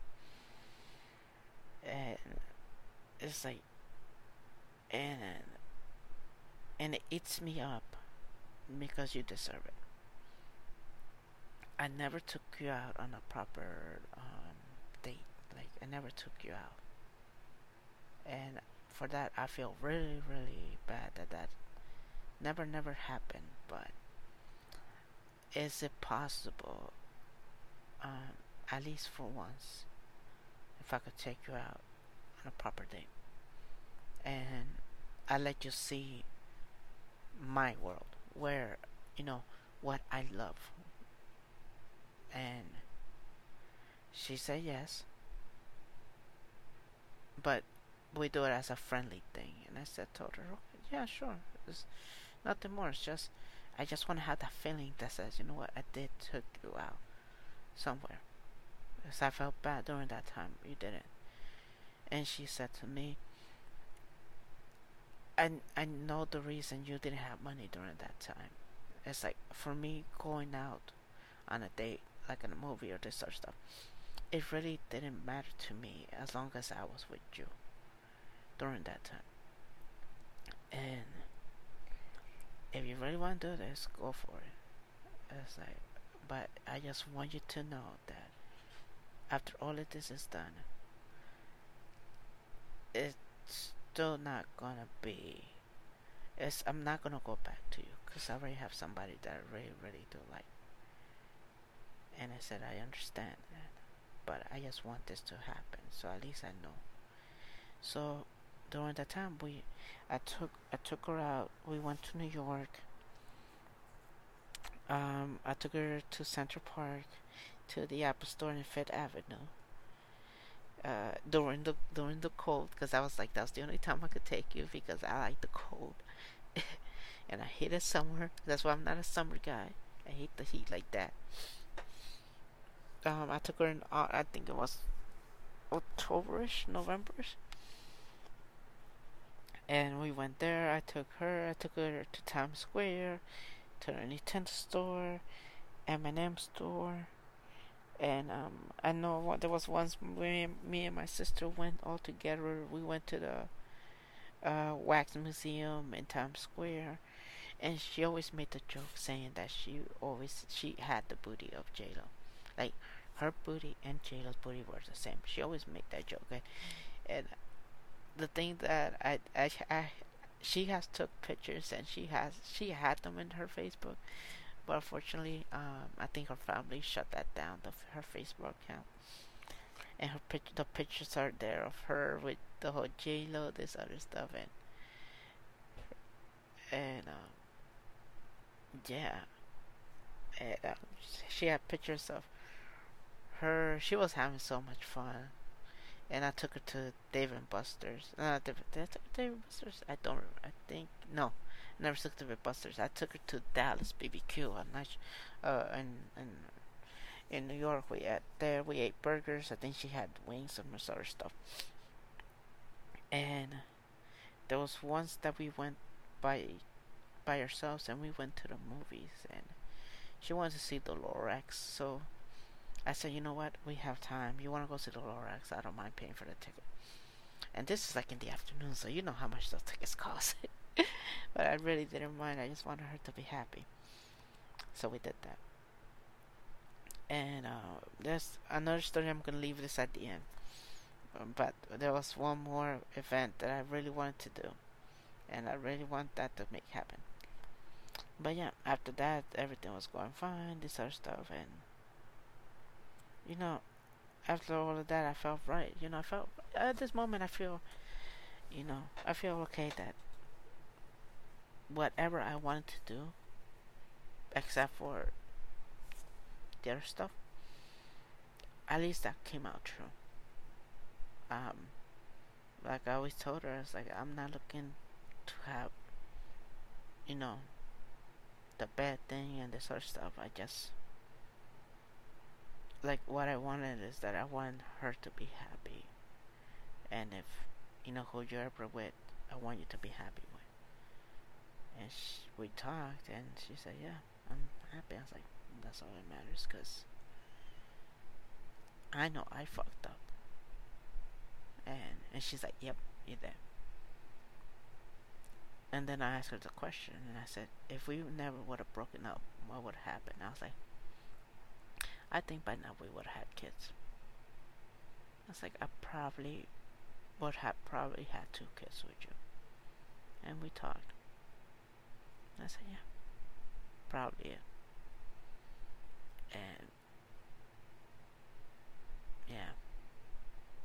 And it's like, and and it eats me up because you deserve it. I never took you out on a proper um, date. Like I never took you out, and for that I feel really, really bad that that never, never happened. But is it possible, um, at least for once, if I could take you out on a proper date and I let you see my world where, you know, what I love? And she said yes. But we do it as a friendly thing. And I said, told her, okay, yeah, sure. It's nothing more. It's just I just want to have that feeling that says, you know what, I did took you out somewhere. Because I felt bad during that time. You didn't. And she said to me, I, I know the reason you didn't have money during that time. It's like, for me, going out on a date, like in a movie or this sort of stuff, it really didn't matter to me as long as I was with you during that time. And if you really want to do this, go for it. It's like, but I just want you to know that after all of this is done, it's still not gonna be. It's I'm not gonna go back to you because I already have somebody that I really, really do like. And I said I understand that, but I just want this to happen, so at least I know. So during that time we I took I took her out. We went to New York. Um, I took her to Central Park, to the Apple Store in Fifth Avenue. Uh, during the during the cold, because I was like, that's the only time I could take you because I like the cold, (laughs) and I hate it summer. That's why I'm not a summer guy. I hate the heat like that. Um, I took her in. Uh, I think it was Octoberish, Novemberish and we went there. I took her. I took her to Times Square, to the Nintendo store, M&M store, and um, I know what, there was once me, me and my sister went all together. We went to the uh, wax museum in Times Square, and she always made the joke saying that she always she had the booty of J Lo, like her booty and J Lo's booty were the same. She always made that joke, and, and the thing that I, I, I she has took pictures and she has she had them in her Facebook, but unfortunately, um, I think her family shut that down. The, her Facebook account, and her pic, the pictures are there of her with the whole J Lo, this other stuff, and and um, yeah, and um, she had pictures of her. She was having so much fun and I took her to Dave and Buster's. Uh, Dave, did I take Dave and Buster's? I don't. I think no. Never took to and Buster's. I took her to Dallas BBQ night, uh, and in in New York. We ate there. We ate burgers. I think she had wings and some other stuff. And there was once that we went by by ourselves and we went to the movies and she wanted to see the Lorax so I said, you know what? We have time. You want to go see the Lorax? I don't mind paying for the ticket. And this is like in the afternoon, so you know how much those tickets cost. (laughs) (laughs) but I really didn't mind. I just wanted her to be happy. So we did that. And uh, there's another story. I'm gonna leave this at the end. Um, but there was one more event that I really wanted to do, and I really want that to make happen. But yeah, after that, everything was going fine. This other stuff, and you know, after all of that, I felt right. You know, I felt at this moment, I feel, you know, I feel okay that whatever I wanted to do, except for the other stuff, at least that came out true. Um, like I always told her, it's like I'm not looking to have, you know, the bad thing and this other stuff. I just like what I wanted is that I want her to be happy, and if you know who you're ever with, I want you to be happy. And she, we talked, and she said, "Yeah, I'm happy." I was like, "That's all that matters," because I know I fucked up. And and she's like, "Yep, you're there." And then I asked her the question, and I said, "If we never would have broken up, what would have happened?" I was like, I think by now we would have had kids. I was like, I probably would have probably had two kids with you. And we talked. I said, yeah, probably it. And yeah.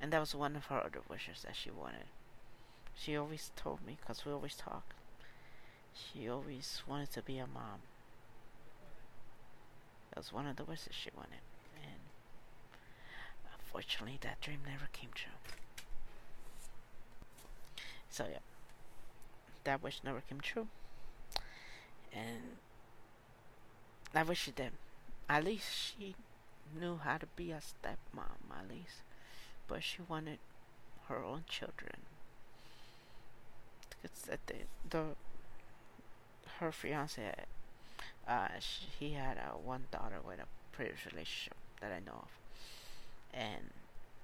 And that was one of her other wishes that she wanted. She always told me, because we always talk, she always wanted to be a mom. That was one of the wishes she wanted. And unfortunately, that dream never came true. So, yeah. That wish never came true. And I wish she did. At least she knew how to be a stepmom, at least. But she wanted her own children. It's the, the her fiance uh, she, he had uh, one daughter with a previous relationship that I know of, and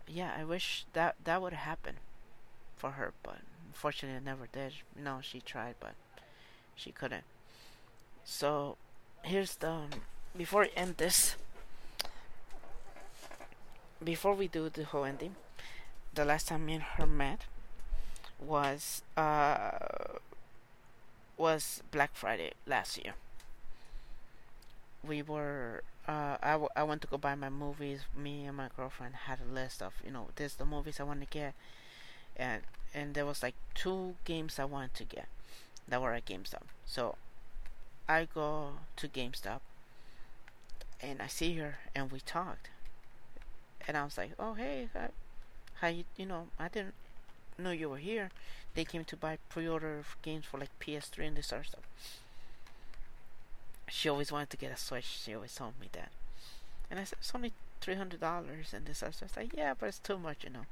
yeah, I wish that that would happen for her, but unfortunately, it never did. No, she tried, but she couldn't. So here's the before we end this. Before we do the whole ending, the last time me and her met was uh was Black Friday last year we were uh, I, w- I went to go buy my movies. Me and my girlfriend had a list of you know this the movies I want to get, and and there was like two games I wanted to get that were at GameStop. So I go to GameStop and I see her and we talked, and I was like, oh hey, how you you know I didn't know you were here. They came to buy pre-order games for like PS3 and this other stuff she always wanted to get a Switch. She always told me that. And I said, it's only three hundred dollars, and this. I was like, yeah, but it's too much, you know.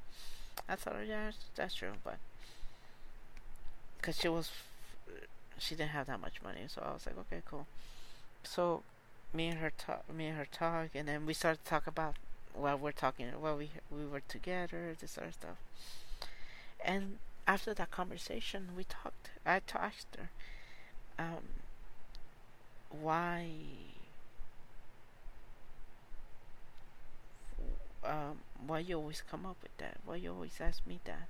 I thought, yeah, that's true, but because she was, she didn't have that much money, so I was like, okay, cool. So me and her talk, me and her talk, and then we started to talk about while we're talking, while we we were together, this sort of stuff. And after that conversation, we talked. I asked her, um, why um, why you always come up with that? Why you always ask me that?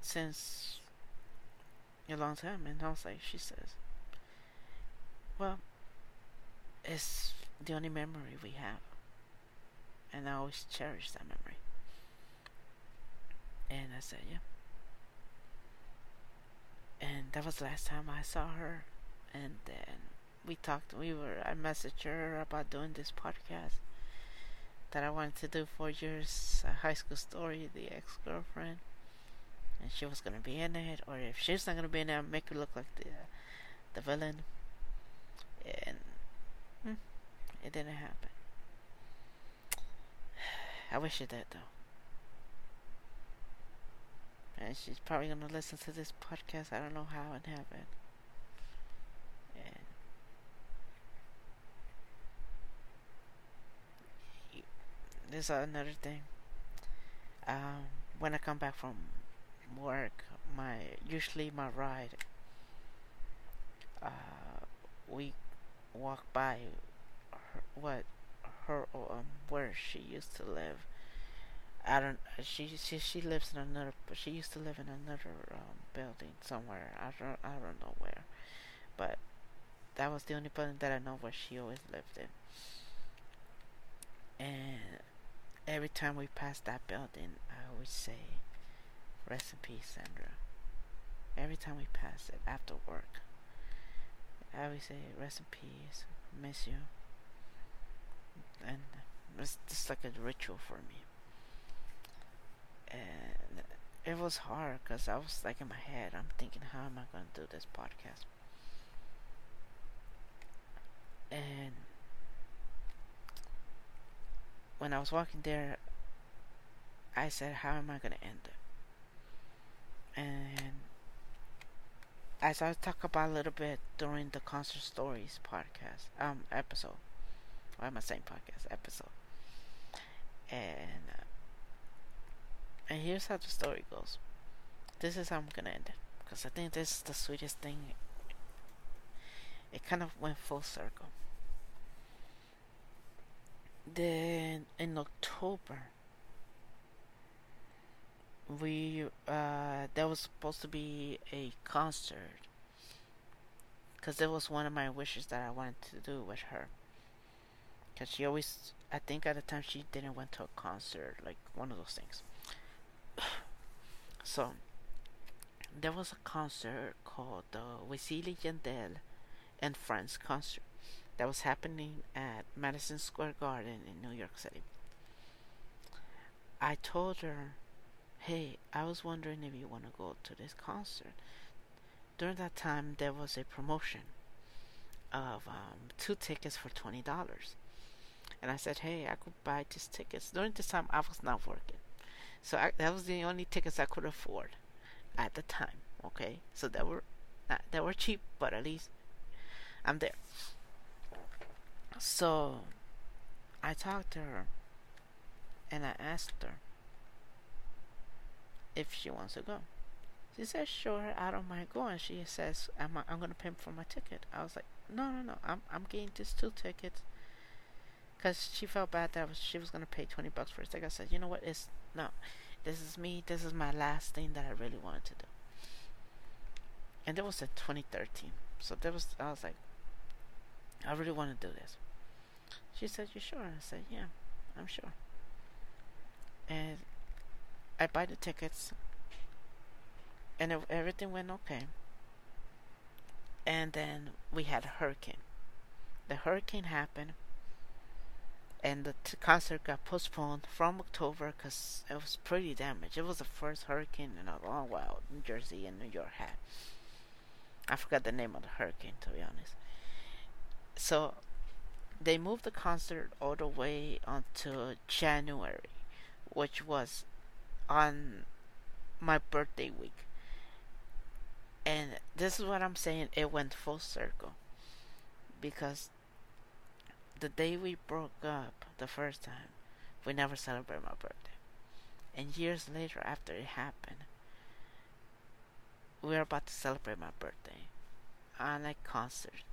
Since a long time, and I was like, she says, well, it's the only memory we have, and I always cherish that memory. And I said, yeah. And that was the last time I saw her and then we talked we were I messaged her about doing this podcast that I wanted to do for years a high school story, the ex girlfriend, and she was gonna be in it, or if she's not gonna be in it, make her look like the uh, the villain. And hmm, it didn't happen. (sighs) I wish it did though. And she's probably gonna listen to this podcast. I don't know how it happened. And there's another thing. Um, when I come back from work, my usually my ride. Uh, we walk by her, what her um where she used to live. I don't. She she she lives in another. She used to live in another um, building somewhere. I don't I don't know where, but that was the only building that I know where she always lived in. And every time we pass that building, I always say, "Rest in peace, Sandra." Every time we pass it after work, I always say, "Rest in peace, miss you," and it's just like a ritual for me. And it was hard because I was like in my head, I'm thinking, how am I going to do this podcast? And when I was walking there, I said, How am I going to end it? And as I talk about a little bit during the concert stories podcast um episode, why am I saying podcast episode? And uh, and here's how the story goes. This is how I'm gonna end it because I think this is the sweetest thing. It kind of went full circle. Then in October, we uh, there was supposed to be a concert because it was one of my wishes that I wanted to do with her. Because she always, I think at the time she didn't went to a concert, like one of those things. (sighs) so there was a concert called the Wisin Yandel and Friends concert that was happening at Madison Square Garden in New York City. I told her, "Hey, I was wondering if you want to go to this concert." During that time, there was a promotion of um, two tickets for twenty dollars, and I said, "Hey, I could buy these tickets." During this time, I was not working, so I, that was the only tickets I could afford at the time. Okay, so they were not, they were cheap, but at least I'm there. So I talked to her and I asked her if she wants to go. She said, "Sure, I don't mind going." She says, "I'm I'm gonna pay for my ticket." I was like, "No, no, no, I'm I'm getting just two tickets." Cause she felt bad that she was gonna pay twenty bucks for a ticket. I said, "You know what? It's no, this is me. This is my last thing that I really wanted to do." And it was in 2013, so there was I was like, I really want to do this. She said, You sure? I said, Yeah, I'm sure. And I buy the tickets, and everything went okay. And then we had a hurricane. The hurricane happened, and the t- concert got postponed from October because it was pretty damaged. It was the first hurricane in a long while New Jersey and New York had. I forgot the name of the hurricane, to be honest. So they moved the concert all the way until January, which was on my birthday week. And this is what I'm saying, it went full circle. Because the day we broke up the first time, we never celebrated my birthday. And years later, after it happened, we were about to celebrate my birthday on a concert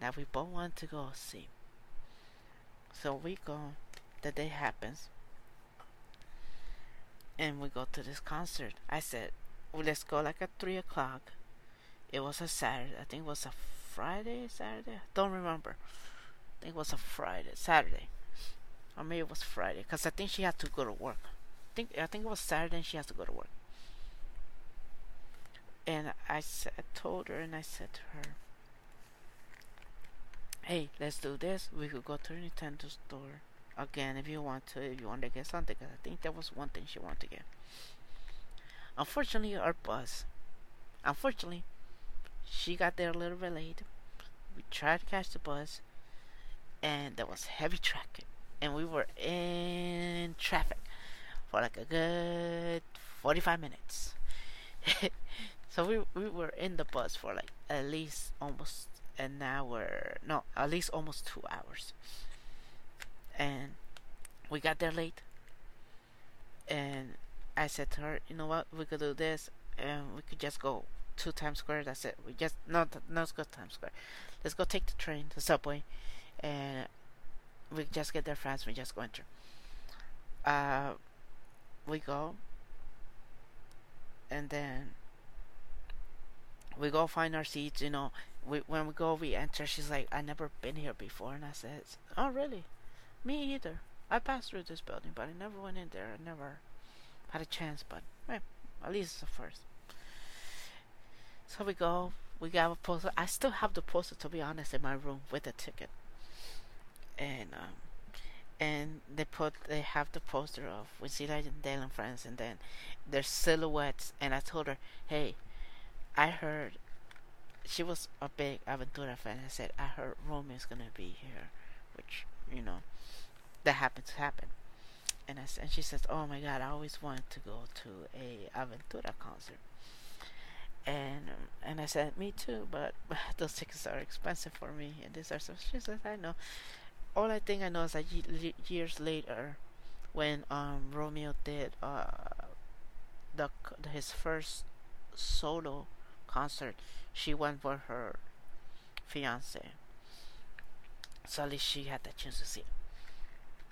that we both want to go see. So we go, the day happens, and we go to this concert. I said, well, let's go like at 3 o'clock. It was a Saturday. I think it was a Friday, Saturday. I Don't remember. I think it was a Friday, Saturday, or maybe it was Friday, because I think she had to go to work. I think I think it was Saturday, and she has to go to work. And I said, I told her, and I said to her, hey, let's do this. We could go to the Nintendo store again if you want to, if you want to get something. Cause I think that was one thing she wanted to get. Unfortunately, our bus, unfortunately, she got there a little bit late. We tried to catch the bus, and there was heavy traffic, and we were in traffic for like a good 45 minutes. (laughs) so we we were in the bus for like at least almost an hour. No, at least almost two hours. And we got there late. And I said to her, you know what, we could do this, and we could just go to Times Square. That's it. We just no, no, let's go to Times Square. Let's go take the train, the subway, and we just get there fast. We just go enter. Uh, we go, and then we go find our seats. You know, we when we go, we enter. She's like, "I never been here before," and I said, "Oh, really? Me either. I passed through this building, but I never went in there. I never had a chance. But at least it's the first. So we go. We got a poster. I still have the poster, to be honest, in my room with the ticket. And um, and they put they have the poster of we see like Dale and friends, and then their silhouettes. And I told her, hey, I heard she was a big Aventura fan. I said, I heard Romeo's gonna be here, which you know, that happened to happen. And I and she says, Oh my God, I always wanted to go to a Aventura concert. And and I said, Me too, but (laughs) those tickets are expensive for me. And these are so. She says, I know. All I think I know is that years later, when um Romeo did uh the his first solo concert, she went for her fiance. So at least she had the chance to see it.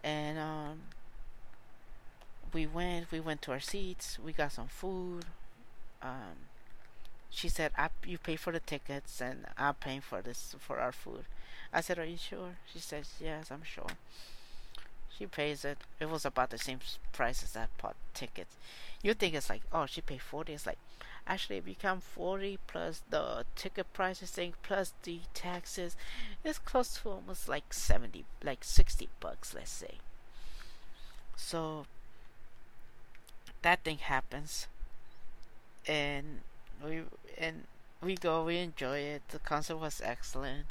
And um, we went. We went to our seats. We got some food. Um, she said, I, "You pay for the tickets, and I'm paying for this for our food." I said, "Are you sure?" She says, "Yes, I'm sure." She pays it. It was about the same price as that pot tickets. You think it's like, oh, she paid forty. It's like, actually, it become forty plus the ticket prices thing plus the taxes. It's close to almost like seventy, like sixty bucks, let's say. So that thing happens, and we and we go. We enjoy it. The concert was excellent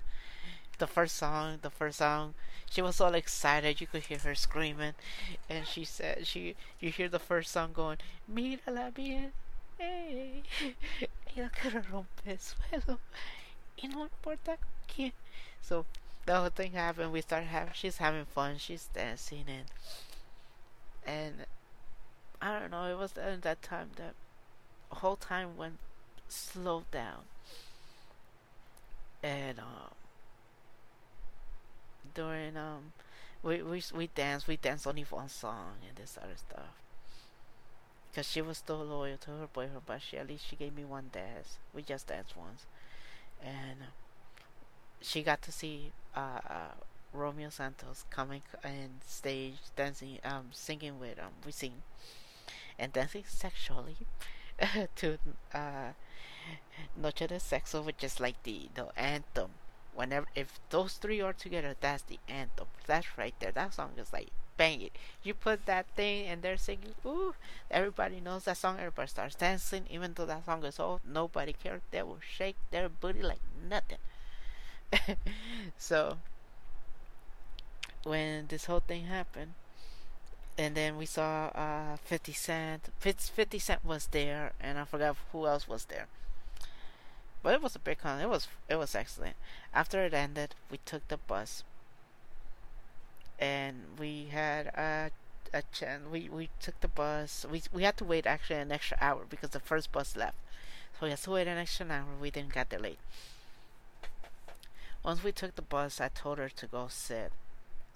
the first song, the first song, she was all excited. You could hear her screaming, and she said, "She, you hear the first song going, mírala bien, hey, (laughs) ella quiere romper suelo, y no importa quién." So the whole thing happened. We started having, she's having fun. She's dancing and and I don't know. It was at that time that whole time went slowed down, and um during um we we we danced we danced only one song and this other stuff. Because she was still loyal to her boyfriend but she at least she gave me one dance. We just danced once. And she got to see uh, uh, Romeo Santos coming and stage dancing um singing with um we sing and dancing sexually (laughs) to uh Noche de Sexo which is like the the anthem whenever if those three are together, that's the anthem. That's right there. That song is like bang it. You put that thing and they're singing, ooh, everybody knows that song, everybody starts dancing, even though that song is old, nobody cares. They will shake their booty like nothing. (laughs) so when this whole thing happened, and then we saw uh, 50 Cent. 50 Cent was there, and I forgot who else was there. But it was a big con. It was it was excellent. After it ended, we took the bus, and we had a a chance. We we took the bus. We we had to wait actually an extra hour because the first bus left, so we had to wait an extra hour. We didn't get late. Once we took the bus, I told her to go sit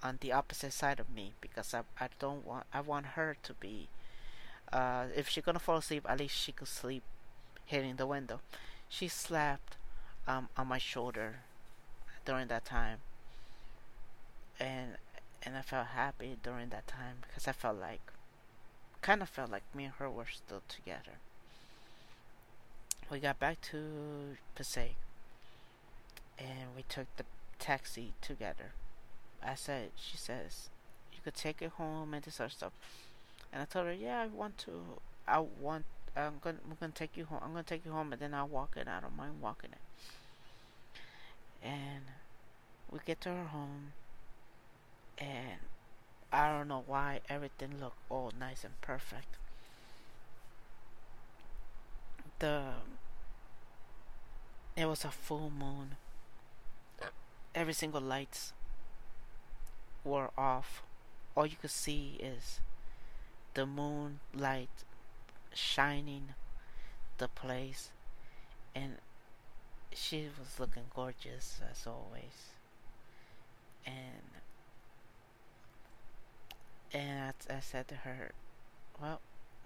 on the opposite side of me because I I don't want I want her to be. Uh, if she's gonna fall asleep, at least she could sleep hitting the window she slapped um, on my shoulder during that time and and I felt happy during that time because I felt like kind of felt like me and her were still together. We got back to Passaic and we took the taxi together. I said, she says, you could take it home and this of stuff. And I told her, yeah, I want to. I want. I'm gonna. I'm gonna take you home. I'm gonna take you home, and then I'll walk it. I don't mind walking it. And we get to her home, and I don't know why everything looked all nice and perfect. The it was a full moon. Every single lights were off. All you could see is the moonlight shining the place. And she was looking gorgeous as always. And and I, I said to her well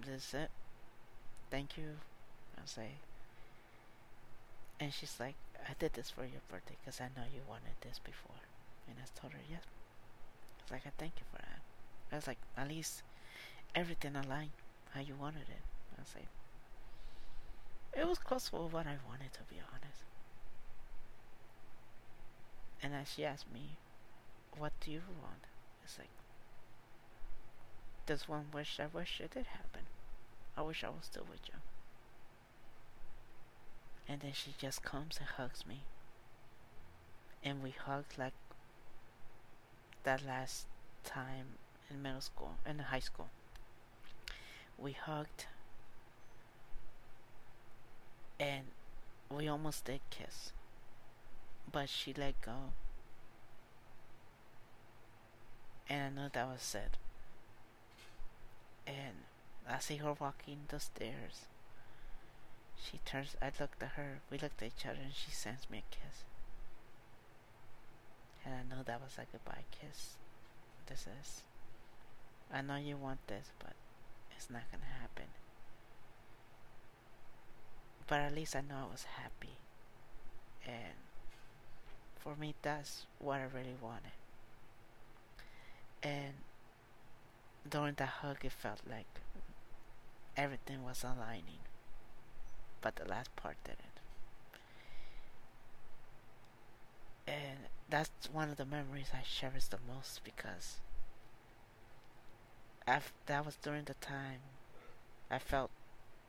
this is it. Thank you. I say and she's like i did this for your birthday because i know you wanted this before. And i told her yes. I was like i thank you for that. I was like at least everything aligned how you wanted it. Like, it was close to what I wanted, to be honest. And then she asked me, what do you want? It's like, this one wish I wish it did happen. I wish I was still with you. And then she just comes and hugs me. And we hugged like that last time in middle school, in high school. We hugged and we almost did kiss, but she let go. And I know that was it. And I see her walking the stairs. She turns, I looked at her, we looked at each other, and she sends me a kiss. And I know that was a goodbye kiss. This is. I know you want this, but it's not gonna happen. But at least I know I was happy. And for me, that's what I really wanted. And during that hug, it felt like everything was aligning. But the last part didn't. And that's one of the memories I cherish the most because that was during the time I felt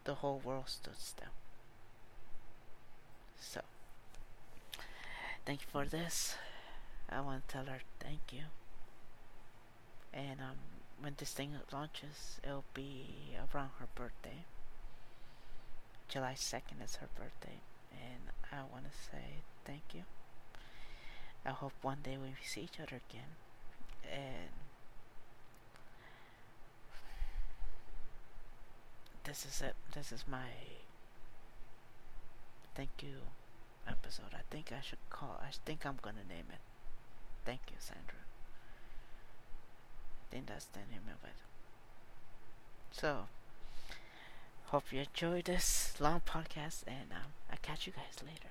the whole world stood still. So, thank you for this. I want to tell her thank you. And um, when this thing launches, it'll be around her birthday. July 2nd is her birthday. And I want to say thank you. I hope one day we see each other again. And this is it. This is my thank you episode. I think I should call. I think I'm gonna name it. Thank you, Sandra. I think that's the name of it. So, hope you enjoyed this long podcast, and um, I'll catch you guys later.